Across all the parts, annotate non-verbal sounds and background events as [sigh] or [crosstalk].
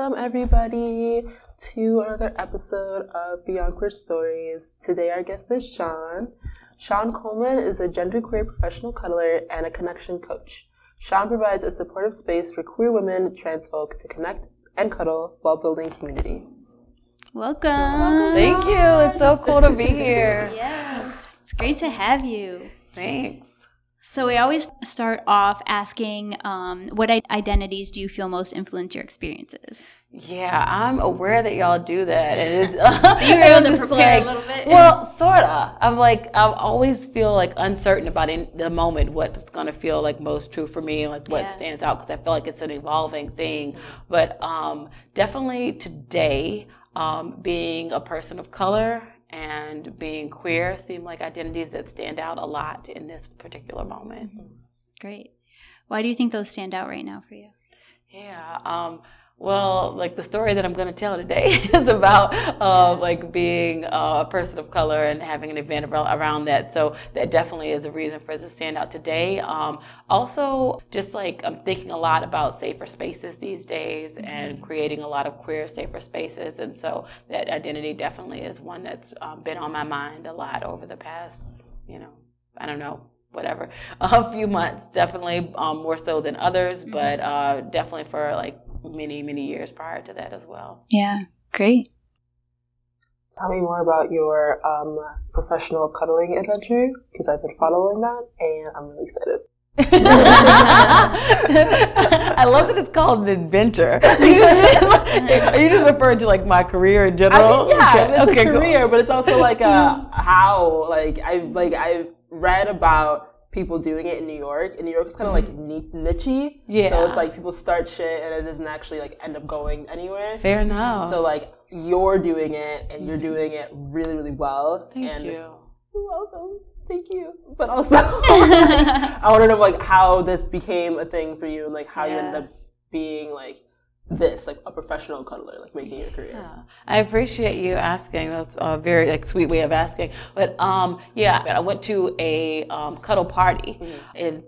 welcome everybody to another episode of Beyond Queer Stories. Today, our guest is Sean. Sean Coleman is a genderqueer professional cuddler and a connection coach. Sean provides a supportive space for queer women, trans folk to connect and cuddle while building community. Welcome. Thank you. It's so cool to be [laughs] here. Yes, it's great to have you. Thanks. So we always start off asking, um, what identities do you feel most influence your experiences? Yeah, I'm aware that y'all do that, it's, [laughs] So you were [laughs] able to prepare like- a little bit. Well, sorta. I'm like I always feel like uncertain about in the moment what's gonna feel like most true for me, and like what Yeah. stands out because I feel like it's an evolving thing. But um, definitely today, um, being a person of color and being queer seem like identities that stand out a lot in this particular moment. Great. Why do you think those stand out right now for you? Yeah. Um, well, like the story that I'm going to tell today [laughs] is about uh, like being a person of color and having an event around that. So that definitely is a reason for it to stand out today. Um, also, just like I'm thinking a lot about safer spaces these days and creating a lot of queer safer spaces, and so that identity definitely is one that's um, been on my mind a lot over the past, you know, I don't know, whatever, [laughs] a few months. Definitely um, more so than others, but uh, definitely for like many, many years prior to that as well. Yeah, great. Tell me more about your um, professional cuddling adventure because I've been following that and I'm really excited. [laughs] I love that it's called an adventure. [laughs] [laughs] Are you just referring to like my career in I general? mean, yeah, Okay, it's okay, a cool. career, but it's also like a how. Like I've like I've read about people doing it in New York, and New York is kind of like mm-hmm. ni- nichey. So it's like people start shit, and it doesn't actually like end up going anywhere. Fair enough. So like you're doing it, and you're mm-hmm. doing it really, really well. Thank and you. You're welcome. Thank you. But also, [laughs] I want to know like how this became a thing for you, and like how you ended up being like this, like a professional cuddler, like making your career. Yeah, I appreciate you asking. That's a very like sweet way of asking. But um, yeah, I went to a um, cuddle party in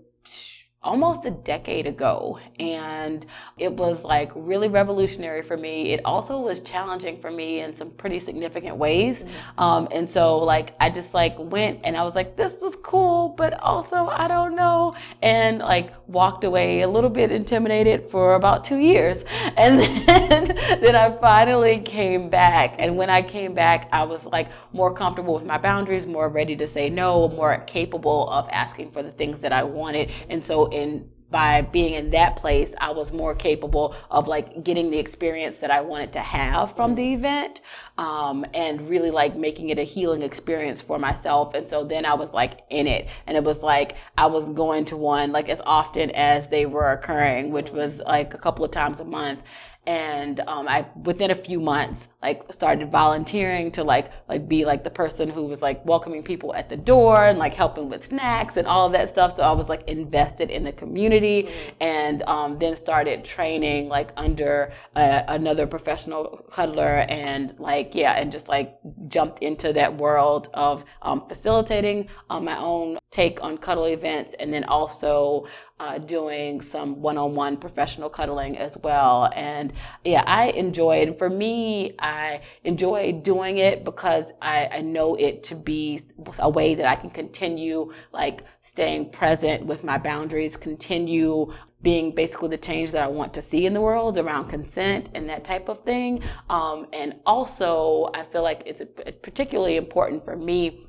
almost a decade ago, and it was like really revolutionary for me. It also was challenging for me in some pretty significant ways. Um, and so like I just like went and I was like, this was cool, but also I don't know, and like walked away a little bit intimidated for about two years, [laughs] and then then I finally came back. And when I came back, I was like more comfortable with my boundaries, more ready to say no, more capable of asking for the things that I wanted. And so in by being in that place, I was more capable of like getting the experience that I wanted to have from the event, um, and really like making it a healing experience for myself. And so then I was like in it, and it was like I was going to one like as often as they were occurring, which was like a couple of times a month and um, I within a few months like started volunteering to like like be like the person who was like welcoming people at the door and like helping with snacks and all of that stuff. So I was like invested in the community, and um, then started training like under uh, another professional cuddler and like yeah, and just like jumped into that world of um, facilitating um, my own take on cuddle events, and then also uh, doing some one-on-one professional cuddling as well. And yeah, I enjoy it. And for me, I enjoy doing it because I, I know it to be a way that I can continue like staying present with my boundaries, continue being basically the change that I want to see in the world around consent and that type of thing. Um, and also, I feel like it's particularly important for me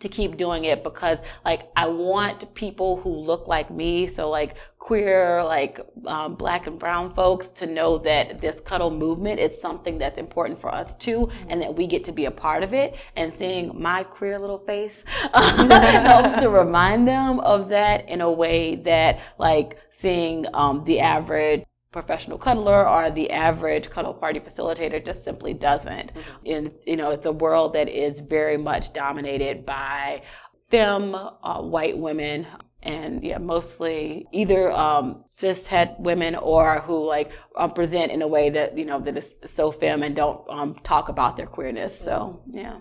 to keep doing it because like I want people who look like me, so like queer, like um, black and brown folks to know that this cuddle movement is something that's important for us too, and that we get to be a part of it. And seeing my queer little face [laughs] helps to remind them of that in a way that like seeing um, the average professional cuddler or the average cuddle party facilitator just simply doesn't. And you know, it's a world that is very much dominated by femme uh, white women and yeah, mostly either um, cis het women or who like um, present in a way that you know that is so femme and don't um, talk about their queerness. So yeah.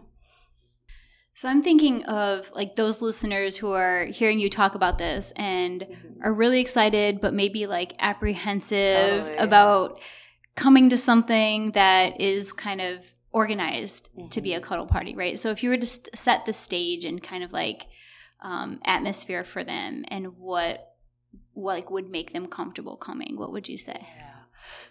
So I'm thinking of like those listeners who are hearing you talk about this and are really excited, but maybe like apprehensive Totally. about coming to something that is kind of organized to be a cuddle party, right? So if you were to set the stage and kind of like um, atmosphere for them and what like would make them comfortable coming, what would you say?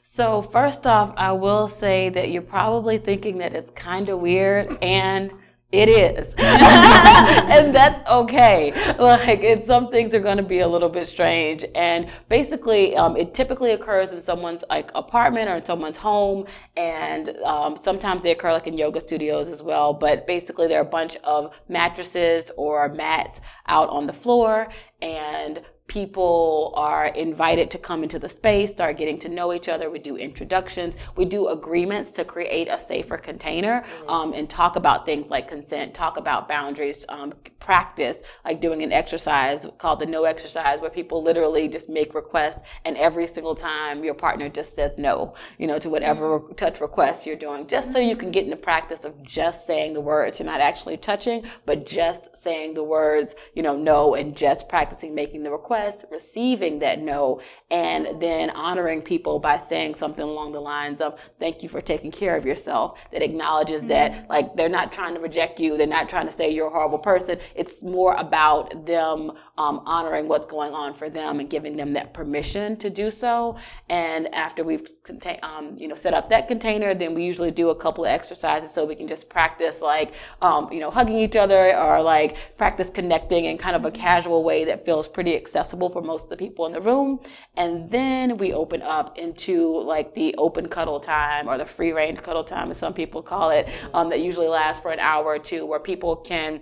So first off, I will say that you're probably thinking that it's kind of weird and it is. [laughs] and that's okay. Like it, some things are going to be a little bit strange and basically um, it typically occurs in someone's like apartment or in someone's home and um, sometimes they occur like in yoga studios as well but basically there are a bunch of mattresses or mats out on the floor and people are invited to come into the space, start getting to know each other. We do introductions. We do agreements to create a safer container um, and talk about things like consent, talk about boundaries, um, practice, like doing an exercise called the no exercise, where people literally just make requests and every single time your partner just says no, you know, to whatever touch request you're doing, just so you can get in the practice of just saying the words. You're not actually touching, but just saying the words, you know, no, and just practicing making the request, receiving that no, and then honoring people by saying something along the lines of, thank you for taking care of yourself, that acknowledges mm-hmm. that, like, they're not trying to reject you, they're not trying to say you're a horrible person. It's more about them um, honoring what's going on for them and giving them that permission to do so. And after we've um, you know, set up that container, then we usually do a couple of exercises so we can just practice like, um, you know, hugging each other or like practice connecting in kind of a casual way that feels pretty accessible for most of the people in the room. And then we open up into like the open cuddle time or the free range cuddle time, as some people call it, um, that usually lasts for an hour or two where people can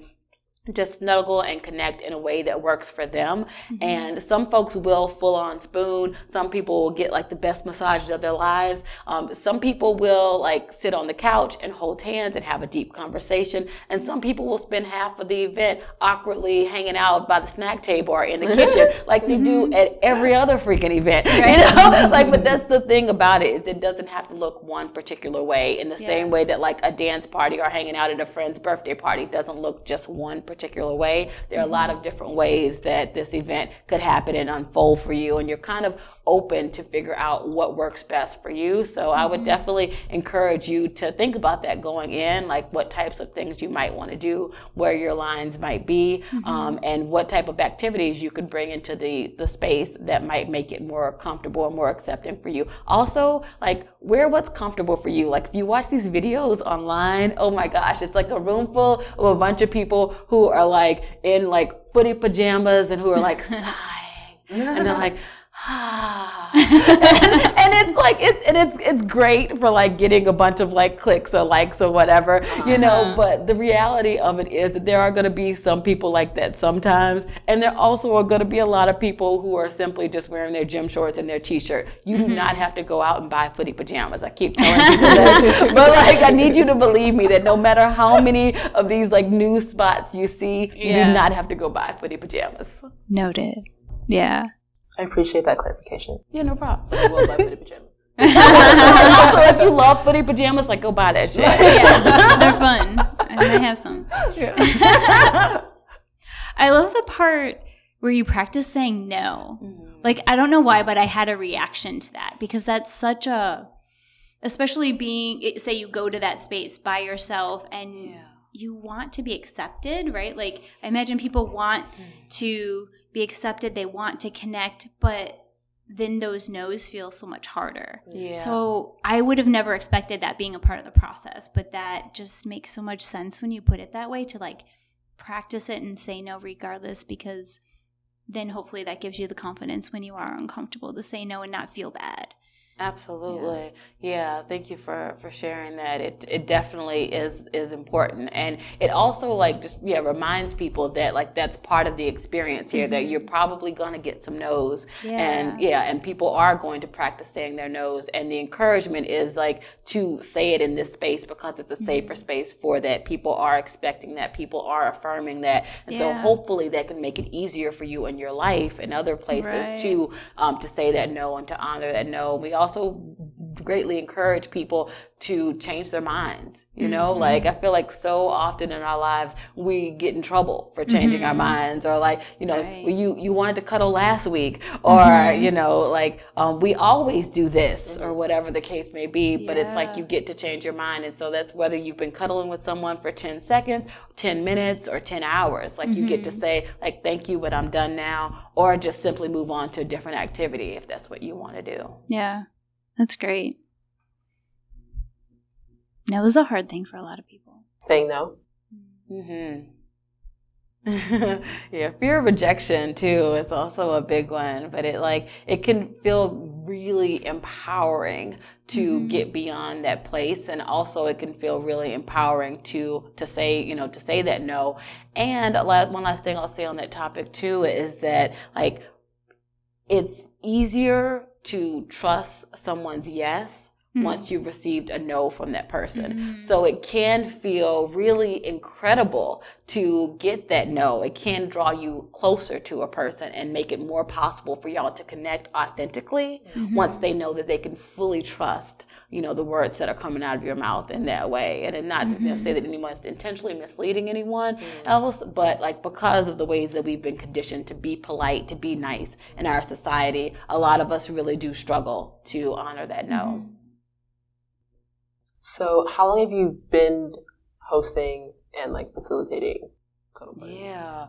just snuggle and connect in a way that works for them. Mm-hmm. And some folks will full on spoon. Some people will get like the best massages of their lives. Um, some people will like sit on the couch and hold hands and have a deep conversation. And some people will spend half of the event awkwardly hanging out by the snack table or in the kitchen [laughs] like they do mm-hmm. at every other freaking event. [laughs] You know, mm-hmm. [laughs] like, but that's the thing about it is it doesn't have to look one particular way in the same way that like a dance party or hanging out at a friend's birthday party doesn't look just one particular way. There are a lot mm-hmm. of different ways that this event could happen and unfold for you, and you're kind of open to figure out what works best for you. So I would mm-hmm. definitely encourage you to think about that going in, like what types of things you might want to do, where your lines might be, mm-hmm. um, and what type of activities you could bring into the the space that might make it more comfortable and more accepting for you. Also, like wear what's comfortable for you. Like if you watch these videos online, oh my gosh, it's like a room full of a bunch of people who are like in like footy pajamas and who are like [laughs] sighing, and they're like. Ah. [sighs] and, and it's like it's and it's it's great for like getting a bunch of like clicks or likes or whatever you know but the reality of it is that there are going to be some people like that sometimes and there also are going to be a lot of people who are simply just wearing their gym shorts and their t-shirt you do not have to go out and buy footy pajamas i keep telling people that [laughs] but like i need you to believe me that no matter how many of these like new spots you see you Yeah. do not have to go buy footy pajamas Noted. Yeah. I appreciate that clarification. yeah no problem I will buy footy pajamas. and [laughs] also, if you love footy pajamas, like go buy that shit. yeah, they're fun. I might have some. True. [laughs] I love the part where you practice saying no. Mm-hmm. Like I don't know why, but I had a reaction to that because that's such a, especially being say you go to that space by yourself and you want to be accepted, right? Like I imagine people want mm. to be accepted, they want to connect, but then those no's feel so much harder. Yeah. So I would have never expected that being a part of the process, but that just makes so much sense when you put it that way to like practice it and say no regardless because then hopefully that gives you the confidence when you are uncomfortable to say no and not feel bad. Absolutely. Yeah. Thank you for, for sharing that. It it definitely is is important. And it also like just yeah, reminds people that like that's part of the experience here, that you're probably gonna get some no's. And yeah, and people are going to practice saying their no's. And the encouragement is like to say it in this space because it's a safer space for that. People are expecting that, people are affirming that. And so hopefully that can make it easier for you in your life and other places Right. too um, to say that no and to honor that no. We also greatly encourage people to change their minds. You know, Mm-hmm. like I feel like so often in our lives we get in trouble for changing our minds, or like you know, Mm-hmm. Right. you you wanted to cuddle last week, or Mhm. you know, like um, we always do this, or whatever the case may be. But it's like you get to change your mind, and so that's whether you've been cuddling with someone for ten seconds, ten minutes, or ten hours. Like you get to Mm-hmm. say like thank you, but I'm done now, or just simply move on to a different activity if that's what you want to do. Yeah. That's great. No is a hard thing for a lot of people. Saying no. hmm [laughs] yeah, fear of rejection too is also a big one, but it like it can feel really empowering to Mhm. get beyond that place and also it can feel really empowering to to say, you know, to say that no. And a la- one last thing I'll say on that topic too is that like it's easier to trust someone's yes Mhm. once you've received a no from that person. Mhm. So it can feel really incredible to get that no. It can draw you closer to a person and make it more possible for y'all to connect authentically Mhm. once they know that they can fully trust, you know, the words that are coming out of your mouth in that way. And not to say mm-hmm. that anyone's intentionally misleading anyone mm. else, but like because of the ways that we've been conditioned to be polite, to be nice in our society, a lot of us really do struggle to honor that no. Mm-hmm. So, how long have you been hosting and like facilitating cuddle? Yeah.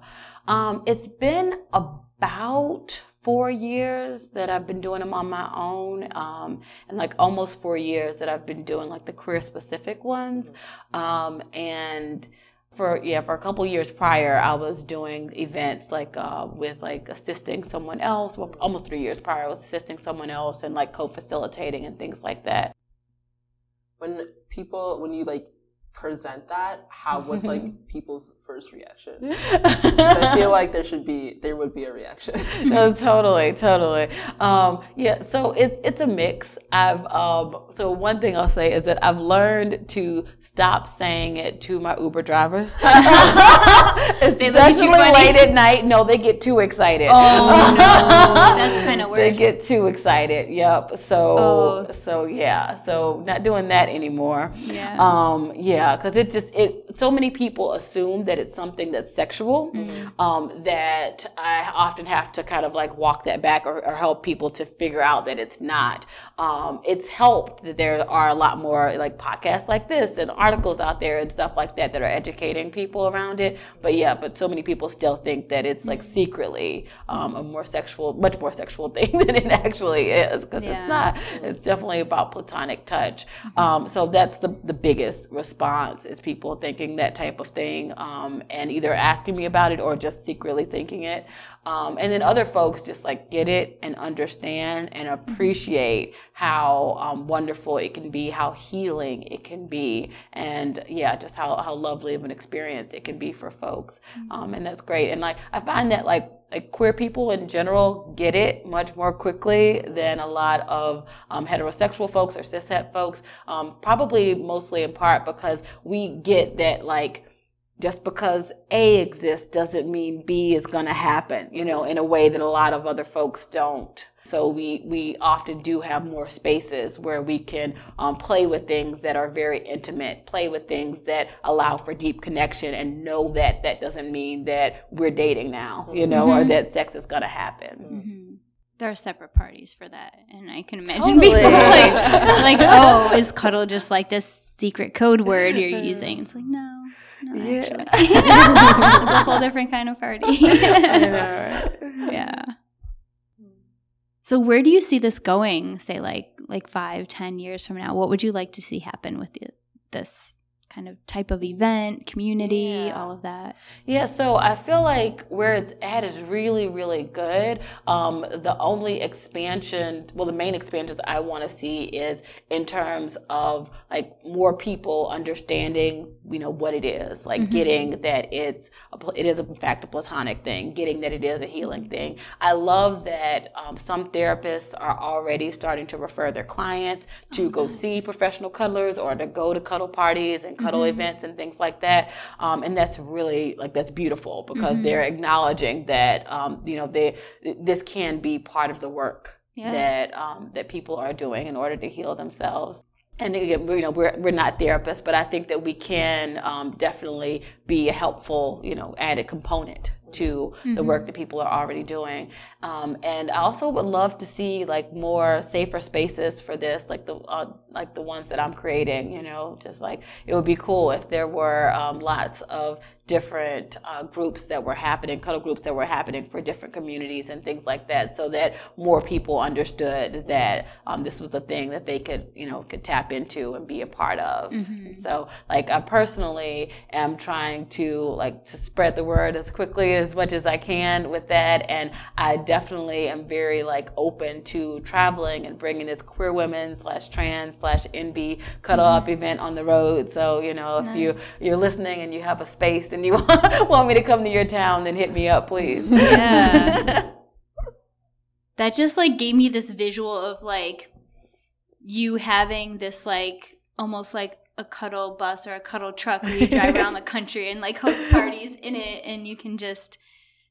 Um, it's been about four years that I've been doing them on my own, um, and like almost four years that I've been doing like the career specific ones. Um, and for yeah, for a couple years prior, I was doing events like uh, with like assisting someone else. Well, almost three years prior, I was assisting someone else and like co-facilitating and things like that. When people, when you like present that, how was like [laughs] people's first reaction? [laughs] I feel like there should be, there would be a reaction. [laughs] no, totally, totally. Um, yeah, so it's it's a mix. I've um, so one thing I'll say is that I've learned to stop saying it to my Uber drivers, They you especially late at night. No, they get too excited. Oh, no. That's kinda weird. They get too excited. Yep. So Oh. so yeah. So not doing that anymore. Yeah. Um, yeah, because it just it so many people assume that it's something that's sexual Mm-hmm. um, that I often have to kind of like walk that back or, or help people to figure out that it's not. Um, it's helped that there are a lot more like podcasts like this and articles out there and stuff like that that are educating people around it. But yeah, but so many people still think that it's like secretly um, a more sexual, much more sexual [laughs] thing than it actually is because Yeah. it's not. It's definitely about platonic touch. Um, so that's the, the biggest response is people thinking that type of thing um, and either asking me about it or just secretly thinking it. Um, and then other folks just like get it and understand and appreciate how um, wonderful it can be, how healing it can be, and yeah, just how, how lovely of an experience it can be for folks. Um, and that's great. And like I find that like like queer people in general get it much more quickly than a lot of um, heterosexual folks or cishet folks. Um, probably mostly in part because we get that like just because A exists doesn't mean B is going to happen, you know, in a way that a lot of other folks don't. So we, we often do have more spaces where we can um, play with things that are very intimate, play with things that allow for deep connection and know that that doesn't mean that we're dating now, you know, or Mhm. that sex is going to happen. Mhm. There are separate parties for that, and I can imagine Totally. people like, [laughs] like, oh, is cuddle just like this secret code word you're using? It's like, no, no, Yeah. actually, [laughs] it's a whole different kind of party. [laughs] I know, right? yeah. So, where do you see this going? Say, like, like five, ten years from now, what would you like to see happen with the, this kind of type of event, community, Yeah. all of that. Yeah, so I feel like where it's at is really, really good. Um, the only expansion, well, the main expansions I want to see is in terms of like more people understanding, you know, what it is, like Mhm. getting that it's, a, it is in fact a platonic thing, getting that it is a healing thing. I love that um, some therapists are already starting to refer their clients to Oh, go nice. see professional cuddlers or to go to cuddle parties and cuddle Mhm. events and things like that. Um, and that's really like that's beautiful because Mhm. they're acknowledging that um, you know they this can be part of the work Yeah. that um, that people are doing in order to heal themselves. And again, you know, we're we're not therapists, but I think that we can um, definitely be a helpful, you know, added component to the Mhm. work that people are already doing. Um, and I also would love to see like more safer spaces for this, like the uh, like the ones that I'm creating. You know, just like it would be cool if there were um, lots of different uh, groups that were happening, cuddle groups that were happening for different communities and things like that, so that more people understood that um, this was a thing that they could, you know, could tap into and be a part of. Mhm. So, like, I personally am trying to like to spread the word as quickly as much as I can with that, and I definitely am very like open to traveling and bringing this queer women slash trans slash NB cuddle up event on the road. So, you know, if you Mm-hmm. You're listening and you have a space and you [laughs] want me to come to your town, then hit me up, please. Yeah. [laughs] that just like gave me this visual of like you having this like almost like a cuddle bus or a cuddle truck where you drive around the country and like host parties in it and you can just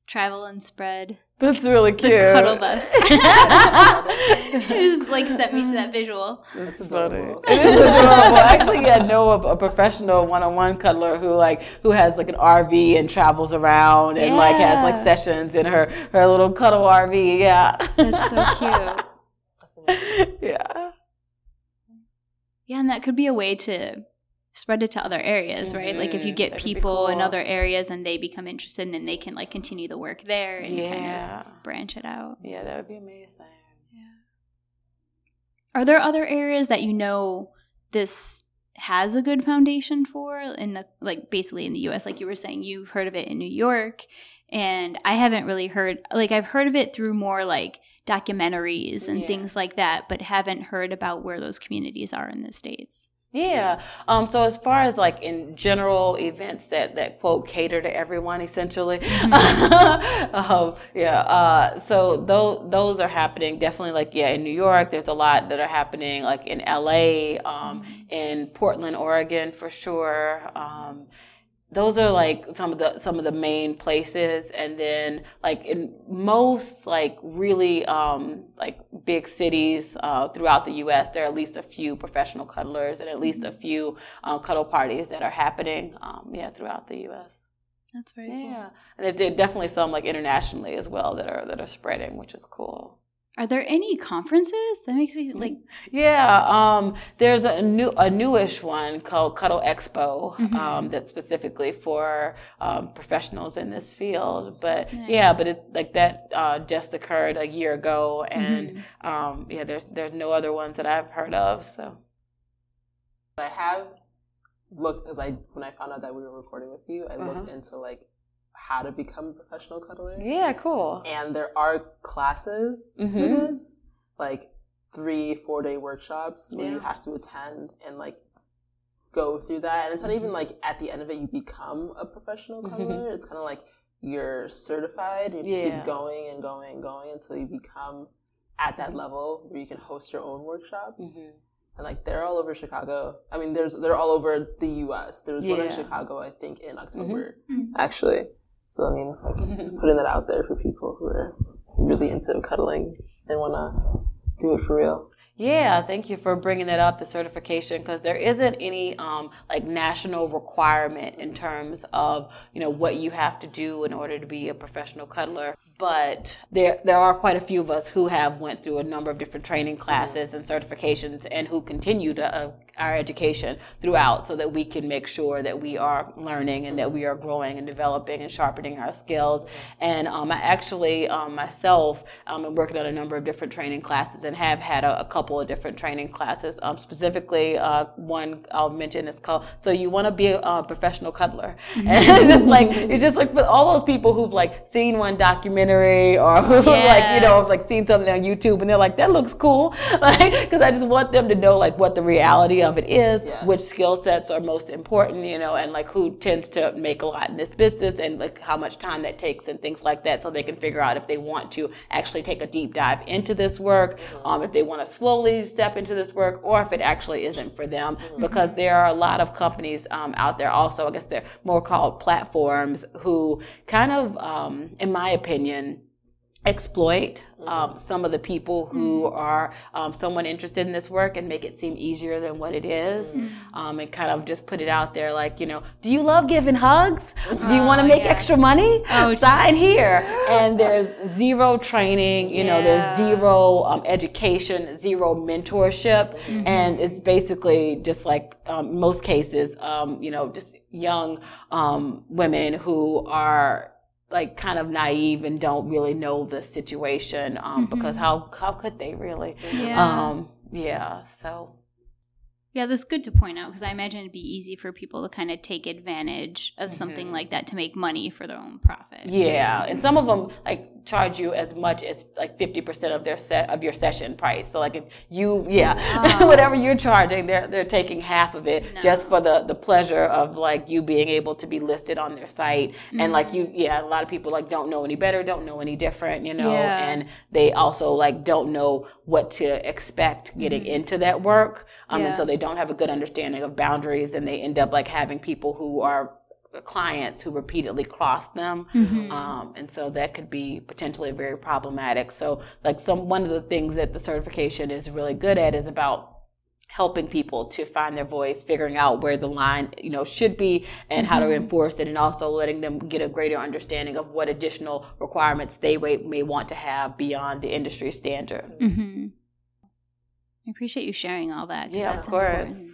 travel and spread That's really the cute. cuddle bus. [laughs] it just like sent me to that visual. That's funny. adorable. It is adorable. Actually, I know a, a professional one-on-one cuddler who like who has like an RV and travels around and like has like sessions in her her little cuddle RV. Yeah, That's so [laughs] cute. Yeah, Yeah, and that could be a way to spread it to other areas, right? Like if you Mhm. get That people in other areas and they become interested, and then they can like continue the work there and kind of branch it out. yeah. That would be amazing. Yeah. Are there other areas that you know this has a good foundation for in the like basically in the US like you were saying you've heard of it in New York and I haven't really heard like I've heard of it through more like documentaries and Yeah. things like that but haven't heard about where those communities are in the states. Yeah. Um, so as far as like in general events that that quote cater to everyone essentially, [laughs] um, yeah. Uh, so those those are happening definitely. Like yeah, in New York, there's a lot that are happening. Like in L.A., um, in Portland, Oregon, for sure. Those are like some of the some of the main places. And then like in most like really um like big cities uh, throughout the US there are at least a few professional cuddlers and at least a few um, cuddle parties that are happening um, yeah throughout the US That's very yeah. and there- there are definitely some like internationally as well that are that are spreading which is cool Are there any conferences? That makes me like Yeah, um, there's a new a newish one called Cuddle Expo Mhm. um, that's specifically for um, professionals in this field. But Nice. yeah, but it like that uh, just occurred a year ago, and Mhm. um, yeah, there's there's no other ones that I've heard of. So I have looked because I when I found out that we were recording with you, I looked Uh-huh. into like how to become a professional cuddler. yeah, cool. And there are classes for Mhm. this, like three, four day workshops where you have to attend and like go through that. And it's not even like at the end of it you become a professional Mhm. cuddler. It's kind of like you're certified. You have to Yeah. keep going and going and going until you become at that level where you can host your own workshops. Mhm. And like they're all over Chicago. I mean, there's they're all over the U.S. There was one in Chicago, I think, in October, Mhm. actually. So I mean, like just putting that out there for people who are really into cuddling and want to do it for real. Yeah, thank you for bringing that up, the certification, because there isn't any um, like national requirement in terms of you know what you have to do in order to be a professional cuddler. But there there are quite a few of us who have went through a number of different training classes and certifications and who continue to uh, our education throughout so that we can make sure that we are learning and that we are growing and developing and sharpening our skills. And um, I actually um, myself um, am working on a number of different training classes and have had a, a couple of different training classes. Um, specifically, uh, one I'll mention is called "So You Want to Be a, a Professional Cuddler," [laughs] and it's like it's just like for all those people who've like seen one documentary or Yeah. [laughs] like you know like seen something on YouTube and they're like that looks cool, [laughs] like because I just want them to know like what the reality of it is, Yeah. which skill sets are most important, you know, and like who tends to make a lot in this business and like how much time that takes and things like that, so they can figure out if they want to actually take a deep dive into this work, um, if they want to slowly step into this work, or if it actually isn't for them, because there are a lot of companies um, out there. Also, I guess they're more called platforms who kind of, um, in my opinion, exploit um, some of the people who are um, someone interested in this work and make it seem easier than what it is, um, and kind of just put it out there like you know do you love giving hugs? Do you want to Oh, make yeah. extra money? Oh, sign here. And [laughs] there's zero training you know there's zero um, education zero mentorship. And it's basically just like um, most cases um, you know just young um, women who are like kind of naive and don't really know the situation um, because how how could they really Yeah. um yeah so Yeah, that's good to point out because I imagine it'd be easy for people to kind of take advantage of something like that to make money for their own profit. yeah and some of them like charge you as much as like 50% of their set of your session price. So like if you yeah [laughs] whatever you're charging they're they're taking half of it No. just for the the pleasure of like you being able to be listed on their site. And like you yeah a lot of people like don't know any better don't know any different you know? Yeah. and they also like don't know what to expect getting into that work. Um, and so they don't have a good understanding of boundaries and they end up like having people who are clients who repeatedly cross them Mhm. um, and so that could be potentially very problematic so like some one of the things that the certification is really good at is about helping people to find their voice figuring out where the line you know should be and how to enforce it and also letting them get a greater understanding of what additional requirements they may, may want to have beyond the industry standard hmm I appreciate you sharing all that. Yeah, of course. important.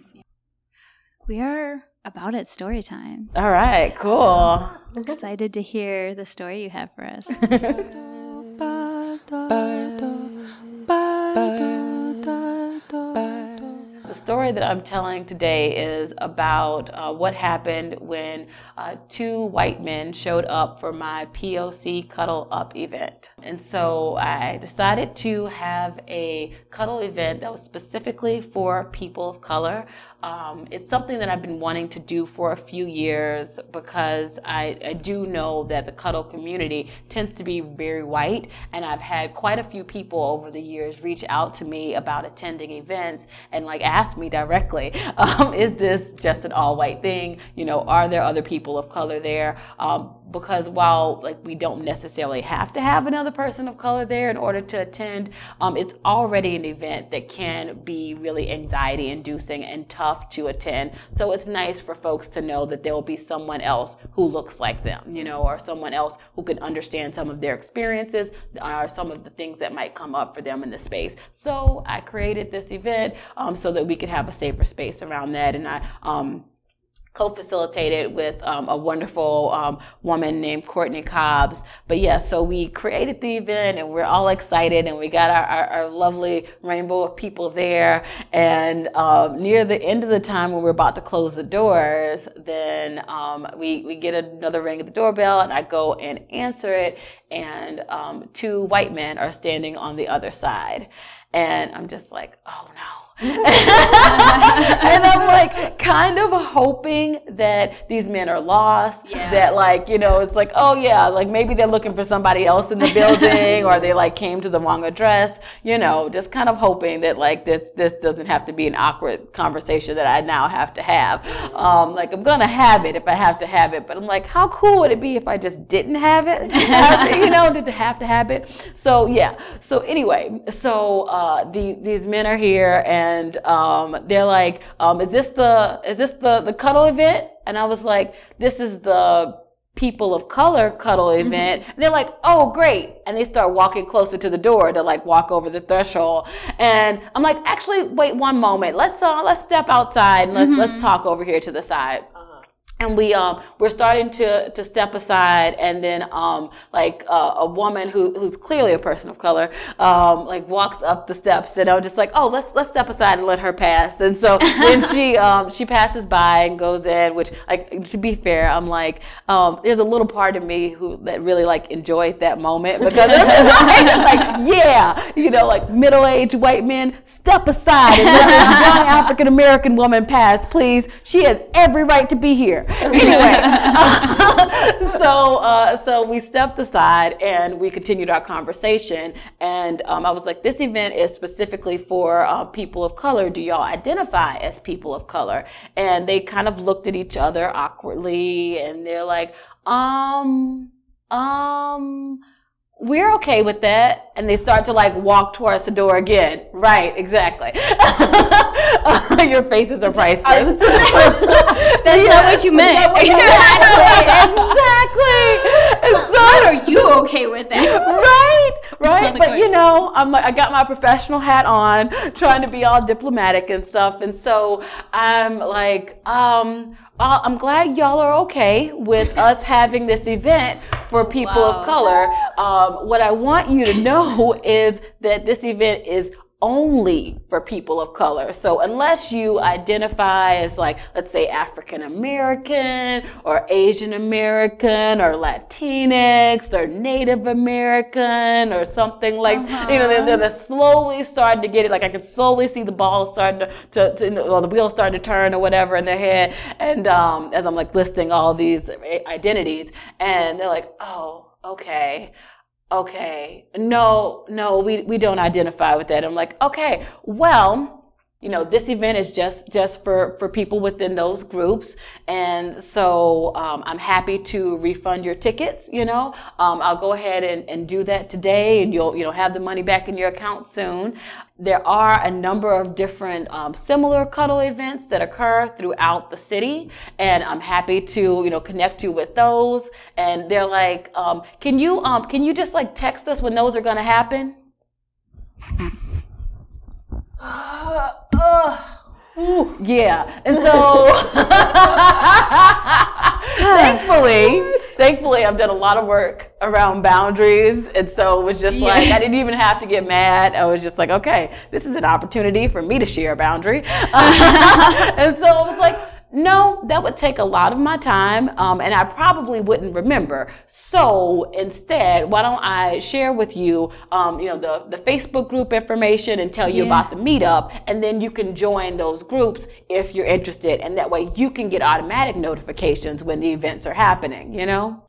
We are about it story time. all right cool Excited to hear the story you have for us. The story that I'm telling today is about uh, what happened when uh, two white men showed up for my POC Cuddle Up event. And so I decided to have a cuddle event that was specifically for people of color. Um, it's something that I've been wanting to do for a few years because I, I do know that the cuddle community tends to be very white, and I've had quite a few people over the years reach out to me about attending events and like ask me directly, [laughs] um, is this just an all white thing? You know, are there other people of color there? Um, because while like we don't necessarily have to have another person of color there in order to attend, um, it's already an event that can be really anxiety inducing and tough to attend. So it's nice for folks to know that there will be someone else who looks like them, you know, or someone else who can understand some of their experiences or some of the things that might come up for them in the space. So I created this event um, so that we could have a safer space around that, and I. Um, co-facilitated with um, a wonderful um, woman named Courtney Cobbs. But yeah, so we created the event and we're all excited and we got our, our, our lovely rainbow of people there. And um, near the end of the time when we're about to close the doors, then um, we, we get another ring at the doorbell and I go and answer it and um, two white men are standing on the other side. And I'm just like, oh no. [laughs] and I'm like [laughs] kind of hoping that these men are lost. Yeah. That like, you know, it's like, oh yeah, like maybe they're looking for somebody else in the [laughs] building or they like came to the wrong address, you know, just kind of hoping that like this this doesn't have to be an awkward conversation that I now have to have. Um, like I'm gonna have it if I have to have it, but I'm like, how cool would it be if I just didn't have it? you know, did they have to have it. So yeah. So anyway, so uh, the, these men are here and um, they're like, um, is this the is this the the cuddle event? And I was like, this is the people of color cuddle event. And they're like, oh, great. And they start walking closer to the door to like walk over the threshold. And I'm like, actually, wait one moment. Let's, uh, let's step outside and let's, let's talk over here to the side and we um we're starting to to step aside and then um like uh, a woman who who's clearly a person of color um like walks up the steps and I'm just like oh let's let's step aside and let her pass. And so [laughs] then she um she passes by and goes in which like to be fair I'm like um there's a little part of me who that really like enjoyed that moment because [laughs] like, like yeah you know like middle-aged white men step aside and let this [laughs] young African American woman pass please. She has every right to be here [laughs] anyway, [laughs] [laughs] so uh, so we stepped aside and we continued our conversation. And um, I was like, "This event is specifically for uh, people of color. Do y'all identify as people of color?" And they kind of looked at each other awkwardly, and they're like, "Um, um." We're okay with that. And they start to like walk towards the door again. Right, exactly. [laughs] Your faces are priceless. That's not what you [laughs] meant. [laughs] exactly. And so, are you okay with that? right, [laughs] right. But you know, I'm like, I got my professional hat on, trying to be all diplomatic and stuff. And so I'm like, um, uh, I'm glad y'all are okay with [laughs] us having this event for people Wow. of color. Um, what I want you to know is that this event is only for people of color. So unless you identify as like, let's say African American or Asian American or Latinx or Native American or something like, you know, they're, they're slowly starting to get it. Like I can slowly see the ball starting to, to, to or the wheels starting to turn or whatever in their head. And um, as I'm like listing all these identities and they're like, oh, okay okay, no, no, we, we don't identify with that. I'm like, okay, well, you know, this event is just just for for people within those groups, and so um, I'm happy to refund your tickets. You know, um, I'll go ahead and, and do that today, and you'll you know have the money back in your account soon. There are a number of different um, similar cuddle events that occur throughout the city, and I'm happy to you know connect you with those. And they're like, um, can you um, can you just like text us when those are going to happen? [sighs] Yeah, and so [laughs] [laughs] thankfully, thankfully, I've done a lot of work around boundaries, and so it was just like I didn't even have to get mad. I was just like, okay, this is an opportunity for me to share a boundary, [laughs] and so I was like. No, that would take a lot of my time, um, and I probably wouldn't remember. So instead, why don't I share with you, um, you know, the the Facebook group information and tell you Yeah. about the meetup, and then you can join those groups if you're interested, and that way you can get automatic notifications when the events are happening. You know.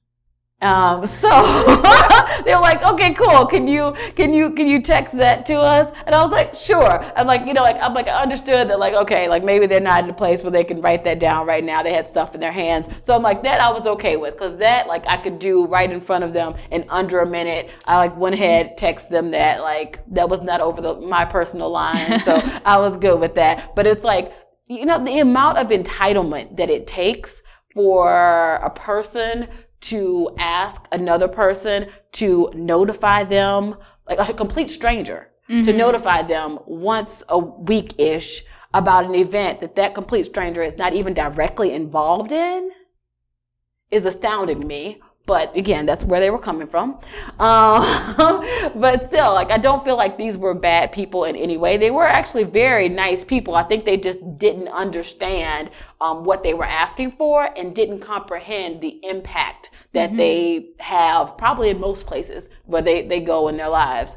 Um, so [laughs] they're like, okay, cool. Can you can you can you text that to us? And I was like, sure. I'm like, you know, like I'm like I understood that like okay, like maybe they're not in a place where they can write that down right now. They had stuff in their hands, so I'm like that I was okay with because that like I could do right in front of them in under a minute. I like went ahead, text them that like that was not over the my personal line, so [laughs] I was good with that. But it's like you know the amount of entitlement that it takes for a person to ask another person to notify them, like a complete stranger, to mm-hmm. notify them once a week ish about an event that that complete stranger is not even directly involved in is astounding to me. But again, that's where they were coming from. Um, [laughs] but still, like, I don't feel like these were bad people in any way. They were actually very nice people. I think they just didn't understand um, what they were asking for and didn't comprehend the impact that they have probably in most places where they, they go in their lives.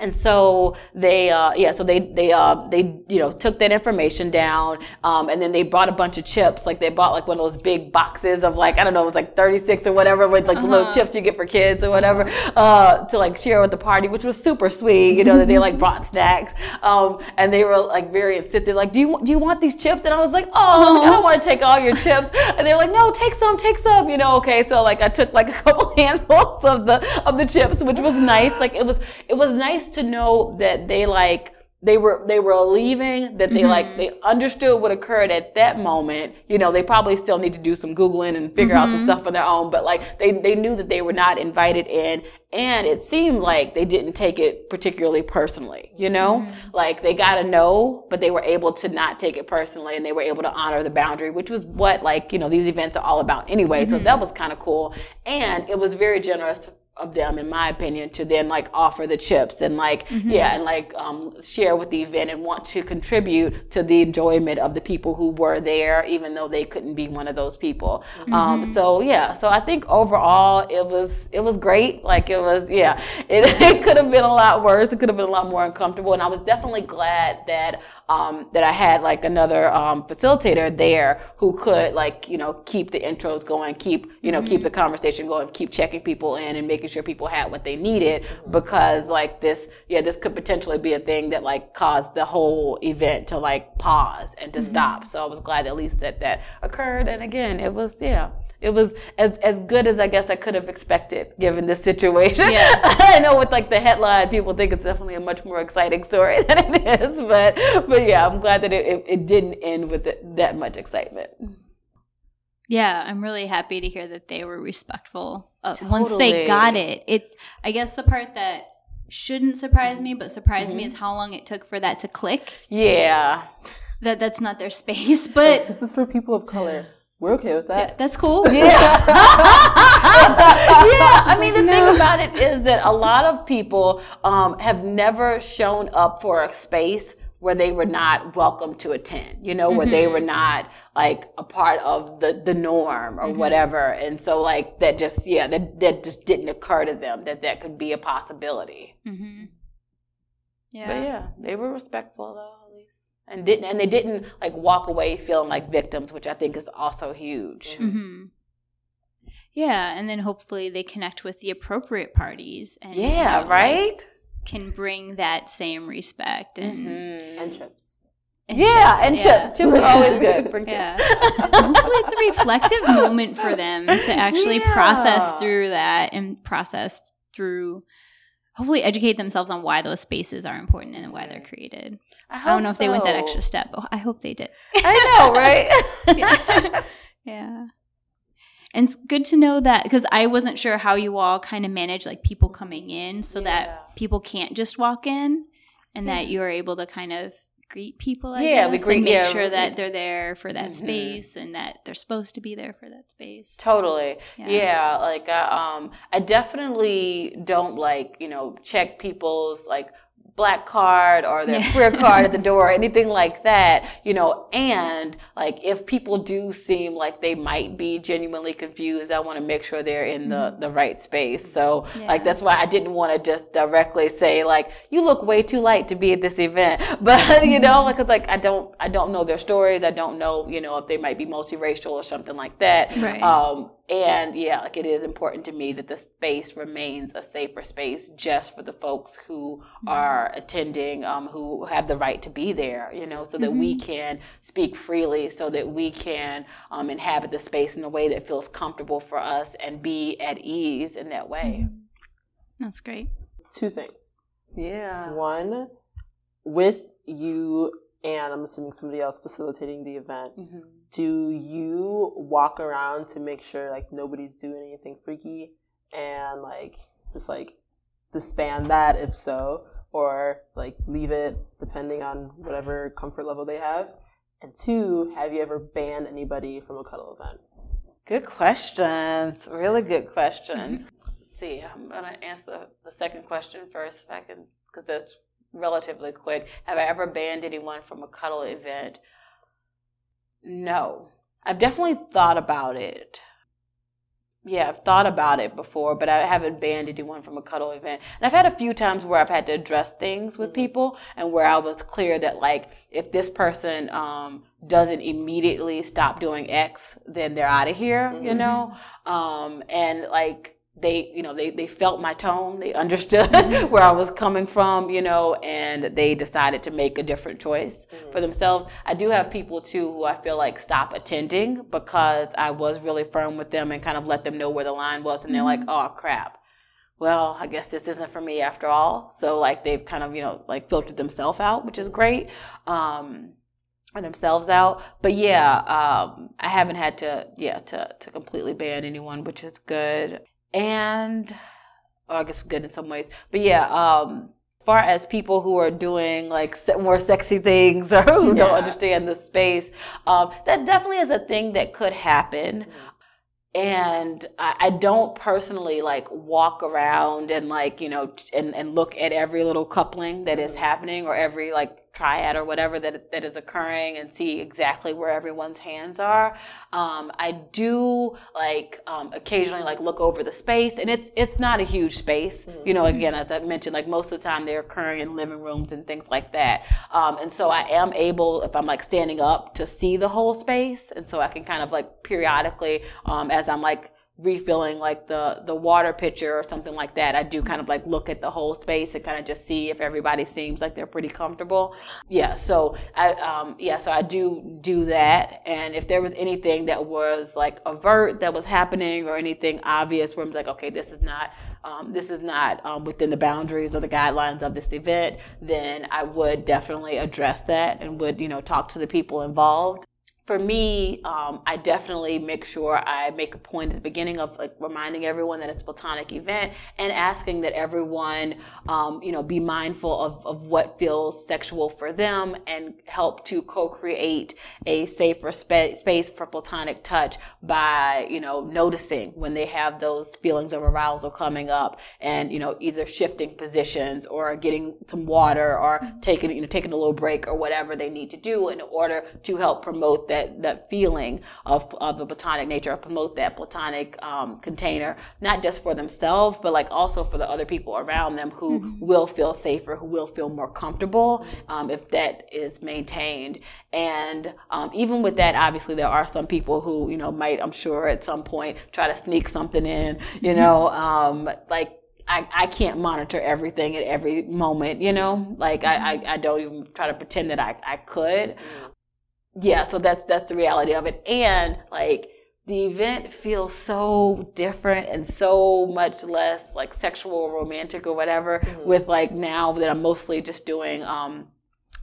And so they, uh, yeah, so they, they, uh, they, you know, took that information down, um, and then they brought a bunch of chips. Like they bought like one of those big boxes of like, I don't know, it was like 36 or whatever with like the little chips you get for kids or whatever, uh, to like share with the party, which was super sweet, you know, that they like [laughs] brought snacks. Um, and they were like very insistent, like, do you, do you want these chips? And I was like, oh, I, was like, I don't want to take all your chips. And they're like, no, take some, take some, you know, okay. So like I took like [laughs] a couple [laughs] handfuls of the, of the chips, which was nice. Like it was, it was nice to know that they like they were they were leaving that they like Mhm. they understood what occurred at that moment. You know they probably still need to do some googling and figure out some Mhm. stuff on their own but like they they knew that they were not invited in and it seemed like they didn't take it particularly personally you know? Like they got to know but they were able to not take it personally and they were able to honor the boundary which was what like you know these events are all about anyway so that was kind of cool. And it was very generous of them in my opinion to then like offer the chips and like yeah and like um, share with the event and want to contribute to the enjoyment of the people who were there even though they couldn't be one of those people. Um, so yeah. So i think overall it was it was great. Like it was yeah. [laughs] It, it could have been a lot worse. It could have been a lot more uncomfortable. And i was definitely glad that um, that i had like another um, facilitator there who could like you know keep the intros going keep you know keep the conversation going keep checking people in and making sure people had what they needed because like this yeah this could potentially be a thing that like caused the whole event to like pause and to stop. So i was glad at least that that occurred. And again it was yeah it was as as good as I guess I could have expected given this situation. Yeah. [laughs] I know with like the headline, people think it's definitely a much more exciting story [laughs] than it is, but but yeah, I'm glad that it, it, it didn't end with it, that much excitement. Yeah, I'm really happy to hear that they were respectful. Uh, Once they got it, it's I guess the part that shouldn't surprise me, but surprised me Mhm. is how long it took for that to click. Yeah, That that's not their [laughs] space, but This is for people of color. We're okay with yeah, that. that's cool. [laughs] Yeah. yeah. I mean, the thing about it is that a lot of people um, have never shown up for a space where they were not welcome to attend, you know, where they were not like a part of the, the norm or whatever. And so like that just, yeah, that, that just didn't occur to them that that could be a possibility. hmm Yeah. But yeah, they were respectful though. And didn't, and they didn't like walk away feeling like victims, which I think is also huge. hmm Yeah, and then hopefully they connect with the appropriate parties and you Yeah, know, like, right? can bring that same respect and, Mhm. And chips. and yeah, chips, and yeah. chips. Chips are always good. Bring Yeah. chips. hopefully it's a reflective moment for them to actually process through that and process through hopefully educate themselves on why those spaces are important and why they're created i don't know if they went that extra step but i hope they did I know, [laughs] right? Yeah. yeah and it's good to know that because i wasn't sure how you all kind of manage like people coming in so Yeah. that people can't just walk in and that you're able to kind of greet people I Yeah, guess, we greet- make yeah, sure that they're there for that Mhm. space and that they're supposed to be there for that space Totally. Yeah. Yeah. like I, um, I definitely don't like you know check people's like black card or their Yeah. queer card at the [laughs] door or anything like that. You know, and like if people do seem like they might be genuinely confused, I want to make sure they're in the the right space. So like Mm-hmm. That's why I didn't want to just directly say like you look way too light to be at this event, [laughs] but you know, like it's like I don't I don't know their stories. I don't know you know if they might be multiracial or something like that. Right. Um, and yeah, like it is important to me that the space remains a safer space just for the folks who are attending, um, who have the right to be there, you know, so that we can speak freely, so that we can um, inhabit the space in a way that feels comfortable for us and be at ease in that way. that's great Two things. Yeah. One, with you and I'm assuming somebody else facilitating the event, Mhm. Do you walk around to make sure like nobody's doing anything freaky and like just like disband that if so or like leave it depending on whatever comfort level they have and two have you ever banned anybody from a cuddle event Good questions. Really good questions. Let's see. I'm going to answer the second question first, if I can, because that's relatively quick. Have I ever banned anyone from a cuddle event? No. I've definitely thought about it. Yeah, I've thought about it before, but I haven't banned anyone from a cuddle event. And I've had a few times where I've had to address things with people and where I was clear that, like, if this person um, doesn't immediately stop doing X, then they're out of here, you Mhm. know? Um, and, like, they, you know, they, they felt my tone, they [laughs] understood where I was coming from, you know, and they decided to make a different choice for themselves. I do have people too who I feel like stop attending because I was really firm with them and kind of let them know where the line was, and they're like, "Oh crap." well, I guess this isn't for me after all. So like they've kind of, you know, like filtered themselves out, which is great. Um, or themselves out. But yeah, um, I haven't had to, yeah, to, to completely ban anyone, which is good. And, well, I guess good in some ways. But yeah, um, as far as people who are doing like more sexy things [laughs] or who yeah. don't understand the space, um, that definitely is a thing that could happen. Mm-hmm and I, I, don't personally like walk around and like you know and, and look at every little coupling that is happening or every like triad or whatever that that is occurring and see exactly where everyone's hands are. Um, I do like um, occasionally like look over the space, and it's it's not a huge space. Mm-hmm. You know, again as I mentioned, like most of the time they're occurring in living rooms and things like that. Um, and so I am able, if I'm like standing up, to see the whole space, and so I can kind of like periodically um, as I'm like refilling like the the water pitcher or something like that i do kind of like look at the whole space and kind of just see if everybody seems like they're pretty comfortable. Yeah so i um yeah so i do do that. And if there was anything that was like avert that was happening or anything obvious where i'm like okay this is not um, this is not um, within the boundaries or the guidelines of this event, then I would definitely address that and would, you know, talk to the people involved for me, um, I definitely make sure I make a point at the beginning of like reminding everyone that it's a platonic event and asking that everyone, um, you know, be mindful of, of what feels sexual for them and help to co-create a safer spa- space for platonic touch by, you know, noticing when they have those feelings of arousal coming up and, you know, either shifting positions or getting some water or taking, you know, taking a little break or whatever they need to do in order to help promote that that that feeling of of the platonic nature, or promote that platonic um, container, not just for themselves, but like also for the other people around them who mm-hmm. will feel safer, who will feel more comfortable um, if that is maintained. And um, even with that, obviously there are some people who you know might, I'm sure, at some point try to sneak something in, you mm-hmm. know, um, like I, I can't monitor everything at every moment, you know? Like I, I, I, don't even try to pretend that I, I could. Yeah, so that's that's the reality of it. And like the event feels so different and so much less like sexual romantic or whatever mm-hmm. with like now that I'm mostly just doing um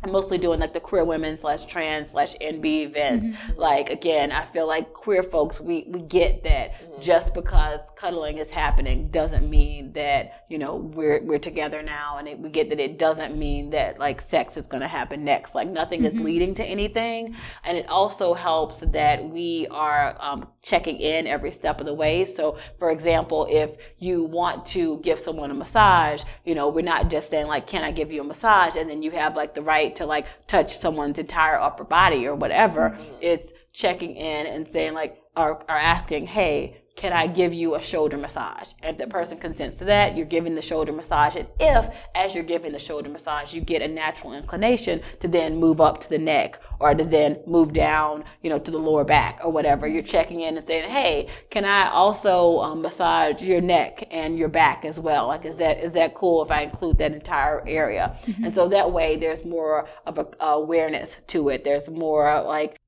I'm mostly doing like the queer women slash trans slash NB events. Mm-hmm. Like again, I feel like queer folks we we get that mm-hmm. just because cuddling is happening doesn't mean that you know we're we're together now, and it, we get that it doesn't mean that like sex is going to happen next. Like nothing mm-hmm. is leading to anything, and it also helps that we are um, checking in every step of the way. So, for example, if you want to give someone a massage, you know, we're not just saying like, "Can I give you a massage?" and then you have like the right to like touch someone's entire upper body or whatever. Mm-hmm. It's checking in and saying like, or, or asking, hey, can I give you a shoulder massage? And if the person consents to that, you're giving the shoulder massage. And if, as you're giving the shoulder massage, you get a natural inclination to then move up to the neck or to then move down, you know, to the lower back or whatever, you're checking in and saying, hey, can I also um, massage your neck and your back as well? Like, is that is that cool if I include that entire area? Mm-hmm. And so that way, there's more of a awareness to it. There's more like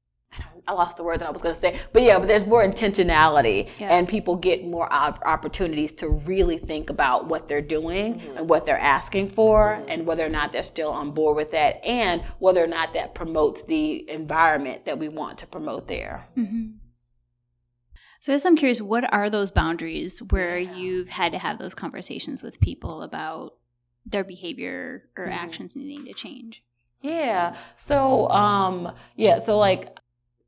I lost the word that I was going to say, but yeah, but there's more intentionality, yeah. and people get more op- opportunities to really think about what they're doing mm-hmm. and what they're asking for, mm-hmm. and whether or not they're still on board with that, and whether or not that promotes the environment that we want to promote there. Mm-hmm. So, as I'm curious, what are those boundaries where yeah. you've had to have those conversations with people about their behavior or mm-hmm. actions needing to change? Yeah. So, um, yeah. So, like,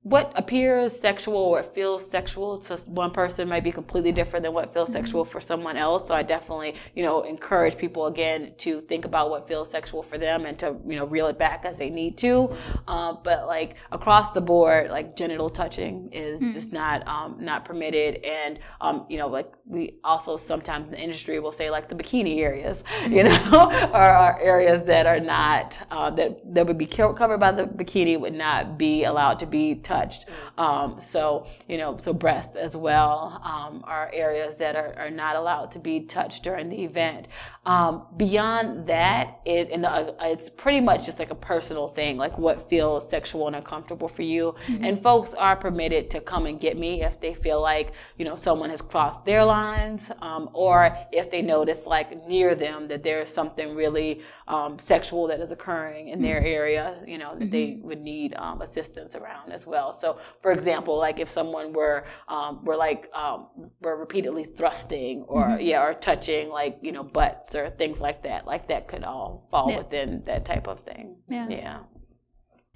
what appears sexual or feels sexual to one person might be completely different than what feels mm-hmm. sexual for someone else. So I definitely, you know, encourage people again to think about what feels sexual for them and to, you know, reel it back as they need to. Um, but like across the board, like genital touching is mm-hmm. just not um, not permitted. And um, you know, like we also sometimes in the industry will say like the bikini areas, [laughs] mm-hmm. you know, [laughs] are, are, areas that are not uh, that that would be covered by the bikini would not be allowed to be touched. Um, so you know, so breasts as well um, are areas that are, are not allowed to be touched during the event. Um, beyond that, it and uh, it's pretty much just like a personal thing, like what feels sexual and uncomfortable for you. And folks are permitted to come and get me if they feel like you know someone has crossed their lines, um, or if they notice like near them that there is something really um, sexual that is occurring in their area, you know, that they would need um, assistance around as well. So, for example, like if someone were um, were like um, were repeatedly thrusting or yeah or touching like you know butts or things like that, like that could all fall Yeah. within that type of thing. Yeah. Yeah.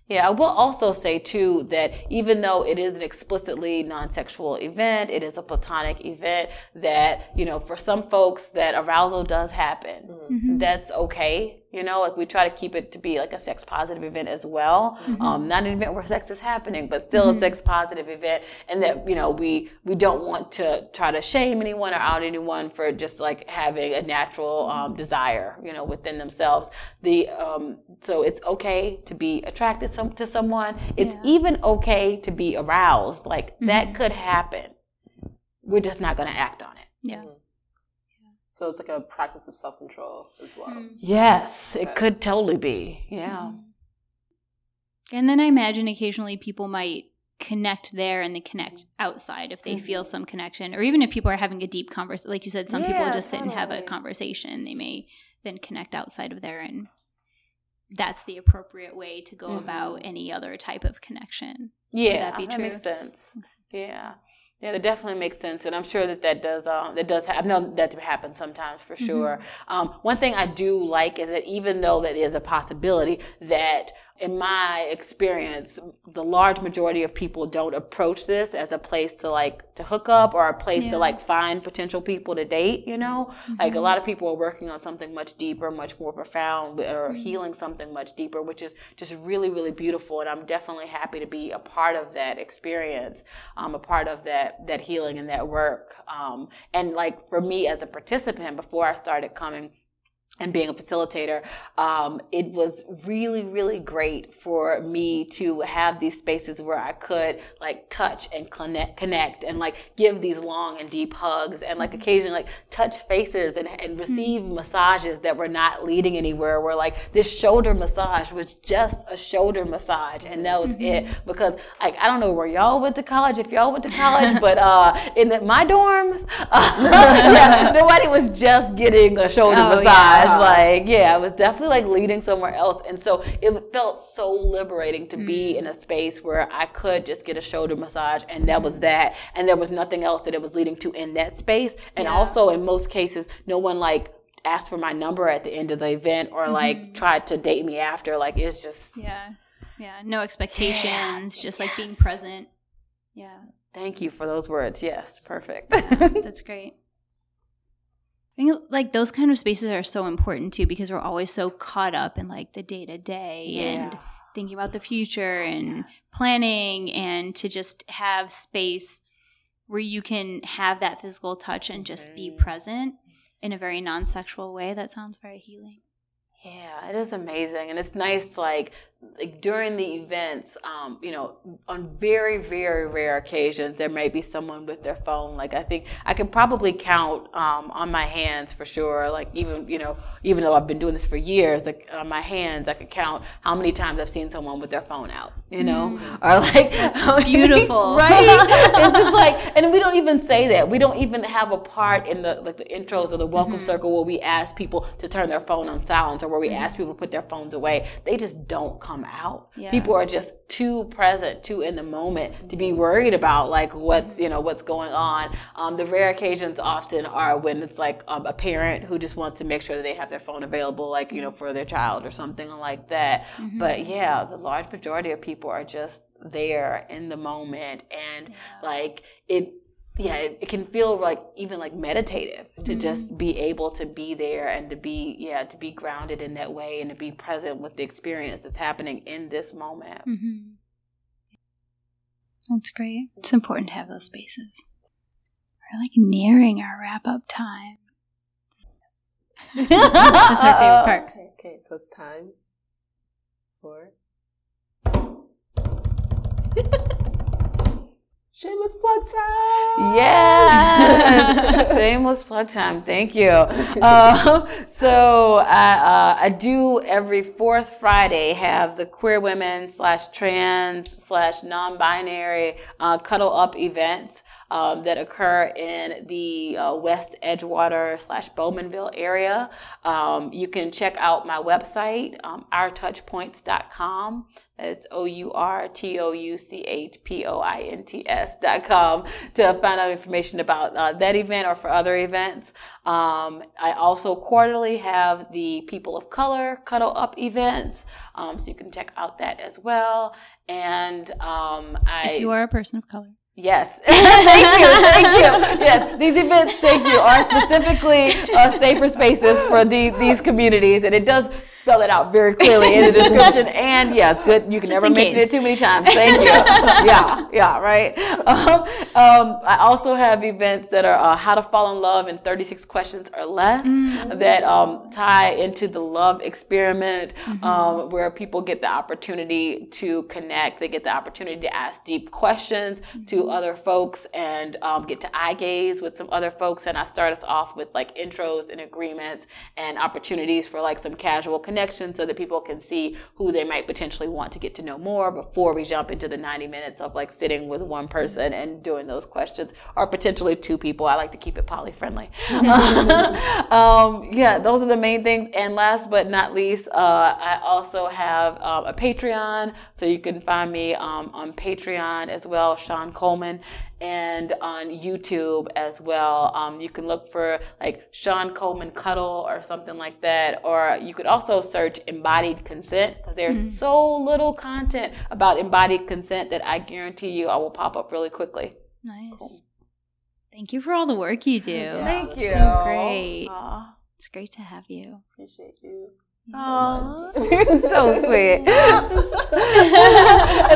Yeah, I will also say too that even though it is an explicitly non-sexual event, it is a platonic event that, you know, for some folks that arousal does happen. Mm-hmm. That's okay. You know, like we try to keep it to be like a sex positive event as well. Um, not an event where sex is happening, but still a sex positive event. And that, you know, we we don't want to try to shame anyone or out anyone for just like having a natural um, desire, you know, within themselves. The um, so it's okay to be attracted some, to someone. It's Yeah. even okay to be aroused. Like that could happen. We're just not going to act on it. Yeah. So it's like a practice of self control as well. Mm. Yes, it could totally be. Yeah. Hmm. And then I imagine occasionally people might connect there and they connect mm. outside if they feel mm-hmm. some connection, or even if people are having a deep conversation. Like you said, some people Yeah, just sit and have a conversation. They may then connect outside of there, and that's the appropriate way to go about mm-hmm. any other type of connection. Yeah, that be that true? makes sense. Yeah, yeah, that definitely makes sense, and I'm sure that that does. Um, that does. Ha- I know that happens sometimes for sure. Um, one thing I do like is that even though that is a possibility, that in my experience, the large majority of people don't approach this as a place to like to hook up or a place Yeah. to like find potential people to date. You know, like a lot of people are working on something much deeper, much more profound, or healing something much deeper, which is just really, really beautiful. And I'm definitely happy to be a part of that experience, um, a part of that that healing and that work. Um, and like for me as a participant, before I started coming and being a facilitator, um, it was really, really great for me to have these spaces where I could like touch and connect, connect and like give these long and deep hugs and like occasionally like touch faces and, and receive massages that were not leading anywhere. Where like this shoulder massage was just a shoulder massage and that was it. Because like I don't know where y'all went to college, if y'all went to college, but uh, in the, my dorms, [laughs] [laughs] yeah, nobody was just getting a shoulder Oh, massage yeah. Like yeah I was definitely like leading somewhere else and so it felt so liberating to Mm. be in a space where i could just get a shoulder massage and that was that and there was nothing else that it was leading to in that space and Yeah. also in most cases no one like asked for my number at the end of the event or Mm-hmm. like tried to date me after like it's just Yeah. Yeah. No expectations, just like being present. Yeah. thank you for those words yes perfect That's great. I think like those kind of spaces are so important too because we're always so caught up in like the day to day and thinking about the future and planning and to just have space where you can have that physical touch and just be Mhm. present in a very non-sexual way that sounds very healing. Yeah, it is amazing, and it's nice. Like, like during the events, um, you know, on very, very rare occasions, there may be someone with their phone. Like, I think I can probably count um, on my hands for sure. Like, even you know, even though I've been doing this for years, like on my hands, I could count how many times I've seen someone with their phone out. You know, mm. or like how [laughs] many- beautiful. [laughs] right? [laughs] it's just like, and we don't even say that. We don't even have a part in the like the intros or the welcome mm-hmm. circle where we ask people to turn their phone on silence or where we mm-hmm. ask people to put their phones away. They just don't come out. Yeah. People are just too present, too in the moment to be mm-hmm. worried about like what you know what's going on. Um, the rare occasions often are when it's like um, a parent who just wants to make sure that they have their phone available, like you know for their child or something like that. But yeah, the large majority of people are just there in the moment and like it yeah it, it can feel like even like meditative to just be able to be there and to be yeah to be grounded in that way and to be present with the experience that's happening in this moment Mm-hmm. That's great. It's important to have those spaces. We're like nearing our wrap up time. [laughs] That's our favorite part. [laughs] Okay, okay, so it's time for [laughs] Shameless plug time. Yes, [laughs] shameless plug time. Thank you. Um, so I, uh, I do every fourth Friday have the queer women slash trans slash non-binary uh, cuddle up events. Um, that occur in the uh, West Edgewater slash Bowmanville area. Um, you can check out my website, um, ourtouchpoints.com. It's O U R T O U C H P O I N T S dot com to find out information about uh, that event or for other events. Um, I also quarterly have the People of Color Cuddle Up events, um, so you can check out that as well. And um, I, If you are a person of color. Yes. [laughs] thank you. Thank you. Yes. These events, thank you, are specifically uh, safer spaces for the, these communities. And it does spell it out very clearly in the [laughs] description. And yes, good. You can Just never mention case. it too many times. Thank you. [laughs] yeah. Yeah. Right. Um, um, I also have events that are uh, how to fall in love in 36 questions or less that um, tie into the love experiment, um, where people get the opportunity to connect. They get the opportunity to ask deep questions to other folks and um, get to eye gaze with some other folks. And I start us off with like intros and agreements and opportunities for like some casual connection so that people can see who they might potentially want to get to know more before we jump into the 90 minutes of like sitting with one person and doing those questions or potentially two people. I like to keep it poly friendly. [laughs] um, yeah, those are the main things. And last but not least, uh, I also have um, a Patreon. So you can find me um, on Patreon as well, Sean Coleman, and on YouTube as well. Um, you can look for like Sean Coleman Cuddle or something like that. Or you could also search embodied consent because there's so little content about embodied consent that I guarantee you I will pop up really quickly. Nice. Thank you for all the work you do. Yeah, Thank you. so great. Aw. It's great to have you. Appreciate you. Aw, you're [laughs] so sweet. and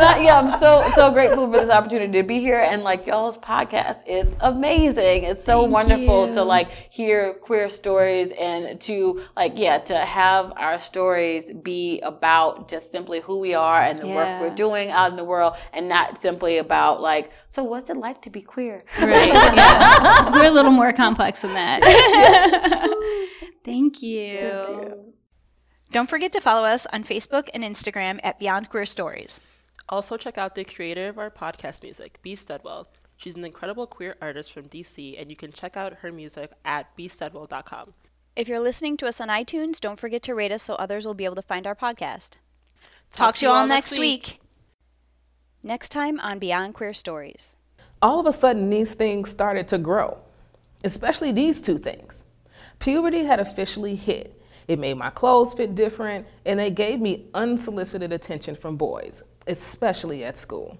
I, yeah, I'm so so grateful for this opportunity to be here. And like y'all's podcast is amazing. It's so Thank wonderful to like hear queer stories and to like yeah to have our stories be about just simply who we are and the work we're doing out in the world, and not simply about like so what's it like to be queer. Right. [laughs] Yeah. We're a little more complex than that. [laughs] Thank you. Don't forget to follow us on Facebook and Instagram at Beyond Queer Stories. Also, check out the creator of our podcast music, B. Studwell. She's an incredible queer artist from DC, and you can check out her music at bstudwell.com. If you're listening to us on iTunes, don't forget to rate us so others will be able to find our podcast. Talk, to you all next week. Next time on Beyond Queer Stories. all of a sudden these things started to grow, especially these two things. Puberty had officially hit. It made my clothes fit different, and they gave me unsolicited attention from boys, especially at school.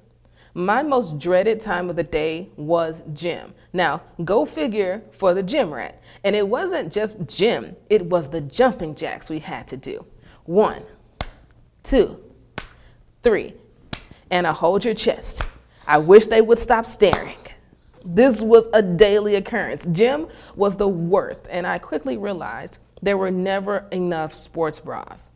My most dreaded time of the day was gym. Now, go figure for the gym rat. And it wasn't just gym, it was the jumping jacks we had to do. One, two, three, and I hold your chest. I wish they would stop staring. This was a daily occurrence. Gym was the worst, and I quickly realized there were never enough sports bras.